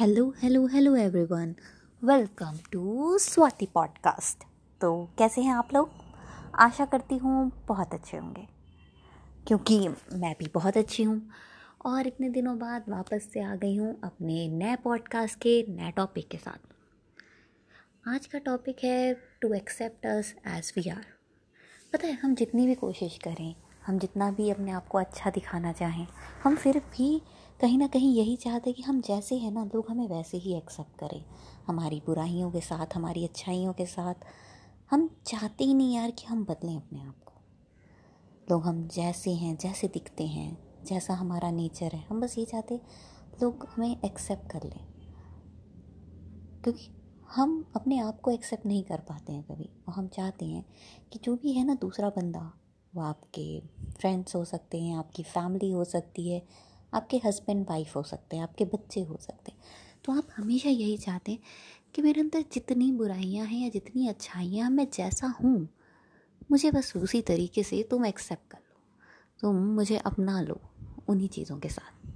Hello hello hello everyone welcome to Swati podcast तो कैसे हैं आप लोग? आशा करती हूँ बहुत अच्छे होंगे। क्योंकि मैं भी बहुत अच्छी हूँ। और इतने दिनों बाद वापस से आ गई हूँ अपने नए पॉडकास्ट के नए टॉपिक के साथ। आज का टॉपिक है to accept us as we are पता है, हम जितनी भी कोशिश करें, हम जितना भी अपने आप को अच्छा दिखाना चाहें, हम फिर भी कहीं ना कहीं यही चाहते कि हम जैसे हैं ना, लोग हमें वैसे ही एक्सेप्ट करें। हमारी बुराइयों के साथ, हमारी अच्छाइयों के साथ। हम चाहते ही नहीं यार कि हम बदलें अपने आप को। लोग हम जैसे हैं, जैसे दिखते हैं, जैसा हमारा नेचर है। हम बस ये चाहते लोग हमें एक्सेप्ट कर लें। क्योंकि हम अपने आप को एक्सेप्ट नहीं कर पाते हैं कभी। और हम चाहते हैं कि जो भी है ना, दूसरा बंदा, वो आपके फ्रेंड्स हो सकते हैं, आपकी फैमिली हो सकती है। आपके हस्बैंड वाइफ हो सकते हैं, आपके बच्चे हो सकते हैं। तो आप हमेशा यही चाहते हैं कि मेरे अंदर जितनी बुराइयाँ हैं या जितनी अच्छाइयाँ मैं जैसा हूँ, मुझे बस उसी तरीके से तुम एक्सेप्ट कर लो। तुम मुझे अपना लो उन्हीं चीज़ों के साथ।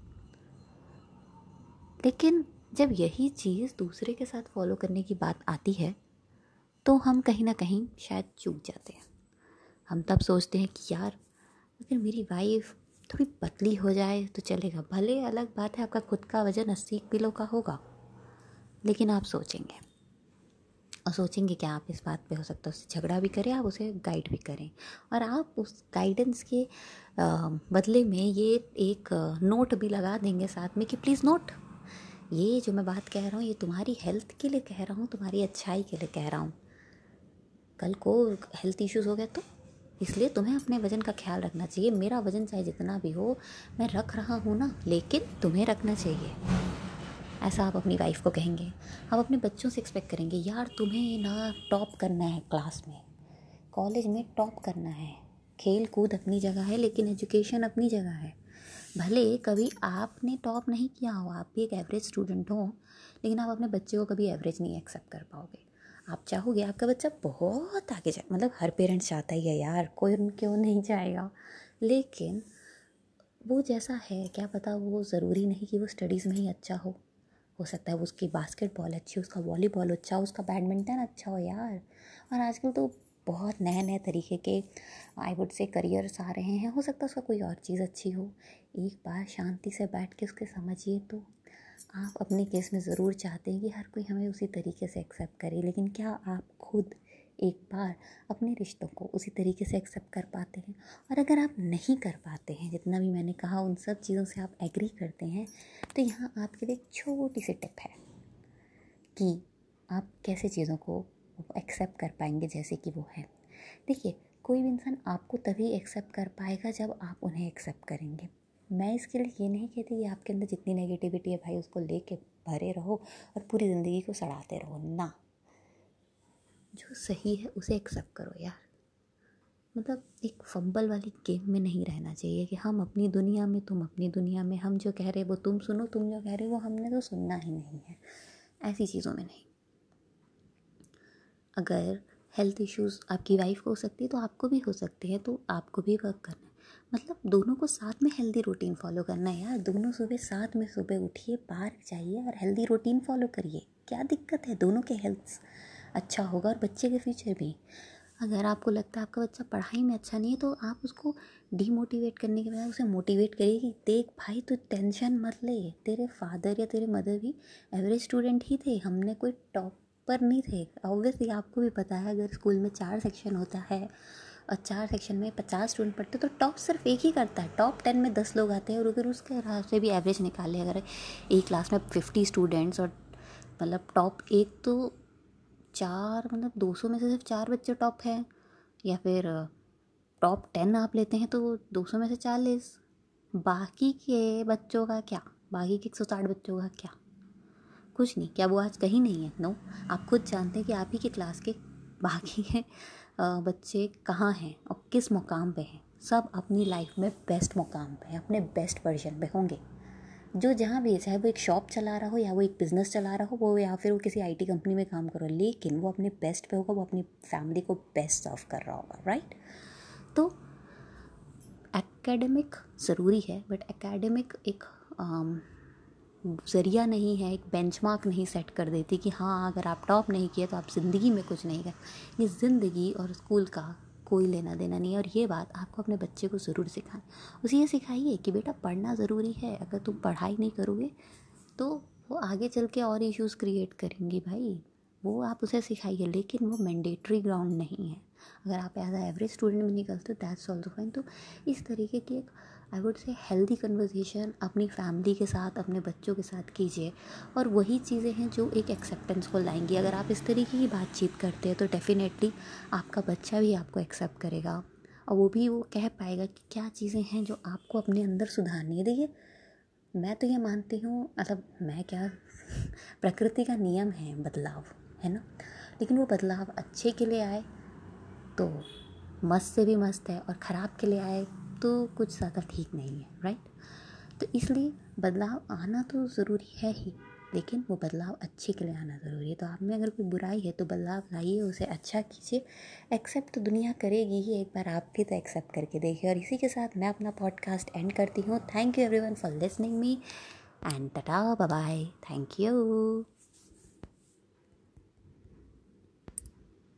लेकिन जब यही चीज़ दूसरे के साथ फॉलो करने की बात आती है तो हम कहीं ना कहीं शायद चूक जाते हैं। हम तब सोचते हैं कि यार, अगर मेरी वाइफ थोड़ी पतली हो जाए तो चलेगा। भले अलग बात है, आपका खुद का वज़न अस्सी किलो का होगा, लेकिन आप सोचेंगे। और सोचेंगे क्या आप इस बात पे हो सकता है, उससे झगड़ा भी करें, आप उसे गाइड भी करें। और आप उस गाइडेंस के बदले में ये एक नोट भी लगा देंगे साथ में कि प्लीज़ नोट ये जो मैं बात कह रहा हूँ, ये तुम्हारी हेल्थ के लिए कह रहा हूँ, तुम्हारी अच्छाई के लिए कह रहा हूँ। कल को हेल्थ इश्यूज़ हो गया तो? इसलिए तुम्हें अपने वज़न का ख्याल रखना चाहिए। मेरा वज़न चाहे जितना भी हो, मैं रख रहा हूँ ना, लेकिन तुम्हें रखना चाहिए। ऐसा आप अपनी वाइफ को कहेंगे। आप अपने बच्चों से एक्सपेक्ट करेंगे, यार, तुम्हें ना टॉप करना है क्लास में। कॉलेज में टॉप करना है। खेल कूद अपनी जगह है, लेकिन एजुकेशन अपनी जगह है। भले कभी आपने टॉप नहीं किया हो, आप भी एक एवरेज स्टूडेंट हो, लेकिन आप अपने बच्चे को कभी एवरेज नहीं एक्सेप्ट कर पाओगे। आप चाहोगे आपका बच्चा बहुत आगे जाए मतलब हर पेरेंट्स चाहता ही है यार, कोई क्यों नहीं जाएगा। लेकिन वो जैसा है, क्या पता वो ज़रूरी नहीं कि वो स्टडीज़ में ही अच्छा हो। हो सकता है उसकी बास्केटबॉल अच्छी उसका वॉलीबॉल अच्छा हो, उसका बैडमिंटन अच्छा हो यार। और आजकल तो बहुत नए नए तरीके के आई वुड से करियर्स आ रहे हैं। हो सकता है उसका कोई और चीज़ अच्छी हो। एक बार शांति से बैठ के उसके समझिए तो। आप अपने केस में ज़रूर चाहते हैं कि हर कोई हमें उसी तरीके से एक्सेप्ट करे, लेकिन क्या आप खुद एक बार अपने रिश्तों को उसी तरीके से एक्सेप्ट कर पाते हैं? और अगर आप नहीं कर पाते हैं, जितना भी मैंने कहा, उन सब चीज़ों से आप एग्री करते हैं तो यहाँ आपके लिए एक छोटी सी टिप है कि आप कैसे चीज़ों को एक्सेप्ट कर पाएँगे जैसे कि वो है। देखिए, कोई भी इंसान आपको तभी एक्सेप्ट कर पाएगा जब आप उन्हें एक्सेप्ट करेंगे। मैं इसके लिए ये नहीं कहती कि आपके अंदर जितनी नेगेटिविटी है भाई, उसको लेके भरे रहो और पूरी ज़िंदगी को सड़ाते रहो। ना। जो सही है उसे एक्सेप्ट करो यार। मतलब एक फंबल वाली गेम में नहीं रहना चाहिए कि हम अपनी दुनिया में, तुम अपनी दुनिया में, हम जो कह रहे वो तुम सुनो, तुम जो कह रहे वो हमने तो सुनना ही नहीं है। ऐसी चीज़ों में नहीं। अगर हेल्थ इश्यूज़ आपकी वाइफ को हो सकती है तो आपको भी हो सकते हैं तो आपको भी वर्क करना है। मतलब दोनों को साथ में हेल्दी रूटीन फॉलो करना है यार। दोनों सुबह साथ में सुबह उठिए, पार्क जाइए और हेल्दी रूटीन फॉलो करिए। क्या दिक्कत है? दोनों के हेल्थ अच्छा होगा और बच्चे के फ्यूचर भी। अगर आपको लगता है आपका बच्चा पढ़ाई में अच्छा नहीं है तो आप उसको डीमोटिवेट करने के बजाय उसे मोटिवेट करिए कि देख भाई, तू टेंशन मत ले। तेरे फादर या तेरे मदर भी एवरेज स्टूडेंट ही थे। हमने कोई टॉप पर नहीं थे। ऑब्वियसली आपको भी पता है, अगर स्कूल में चार सेक्शन होता है और चार सेक्शन में पचास स्टूडेंट पढ़ते तो टॉप सिर्फ़ एक ही करता है। टॉप टेन में दस लोग आते हैं और अगर उसके से भी एवरेज निकाले अगर एक क्लास में फिफ्टी स्टूडेंट्स और मतलब टॉप एक तो चार मतलब दो सौ में से सिर्फ़ चार बच्चे टॉप हैं। या फिर टॉप टेन आप लेते हैं तो दो सौ में से चालीस। बाकी के बच्चों का क्या? बाकी के एक सौ साठ बच्चों का क्या? कुछ नहीं, क्या वो आज कहीं नहीं है? नो आप खुद जानते हैं कि आप ही के क्लास के बाकी के बच्चे कहाँ हैं और किस मुकाम पे हैं? सब अपनी लाइफ में बेस्ट मुकाम पे हैं, अपने बेस्ट वर्जन पे होंगे। जो जहाँ भी है, चाहे वो एक शॉप चला रहा हो या वो एक बिज़नेस चला रहा हो, वो या फिर वो किसी आईटी कंपनी में काम करो लेकिन वो अपने बेस्ट पे होगा, वो अपनी फैमिली को बेस्ट सर्व कर रहा होगा राइट तो एकेडमिक ज़रूरी है बट एकेडमिक एक ज़रिया नहीं है, एक बेंचमार्क नहीं सेट कर देती कि हाँ अगर आप टॉप नहीं किए तो आप ज़िंदगी में कुछ नहीं कर, ये ज़िंदगी और स्कूल का कोई लेना देना नहीं है। और ये बात आपको अपने बच्चे को ज़रूर सिखाएँ। उसे ये सिखाइए कि बेटा, पढ़ना ज़रूरी है। अगर तुम पढ़ाई नहीं करोगे तो वो आगे चल के और इश्यूज़ क्रिएट करेंगी भाई। वो आप उसे सिखाइए, लेकिन वो मैंडेटरी ग्राउंड नहीं है। अगर आप एज एवरेज स्टूडेंट में निकलते हो दैट्स ऑल्सो फाइन तो इस तरीके की एक I would say healthy conversation अपनी फैमिली के साथ, अपने बच्चों के साथ कीजिए। और वही चीज़ें हैं जो एक एक्सेप्टेंस को लाएँगी। अगर आप इस तरीके की बातचीत करते हैं तो डेफिनेटली आपका बच्चा भी आपको एक्सेप्ट करेगा। और वो भी वो कह पाएगा कि क्या चीज़ें हैं जो आपको अपने अंदर सुधारनी है। देखिए, मैं तो ये मानती हूँ मतलब मैं क्या प्रकृति का नियम है बदलाव, है ना? लेकिन वो बदलाव अच्छे के लिए आए तो मस्त से भी मस्त है, और ख़राब के लिए आए तो कुछ ज़्यादा ठीक नहीं है राइट तो इसलिए बदलाव आना तो ज़रूरी है ही, लेकिन वो बदलाव अच्छे के लिए आना ज़रूरी है। तो आप में अगर कोई बुराई है तो बदलाव लाइए, उसे अच्छा कीजिए। एक्सेप्ट तो दुनिया करेगी ही, एक बार आप भी तो एक्सेप्ट करके देखिए। और इसी के साथ मैं अपना पॉडकास्ट एंड करती हूँ। Thank you everyone for listening me and tata bye thank you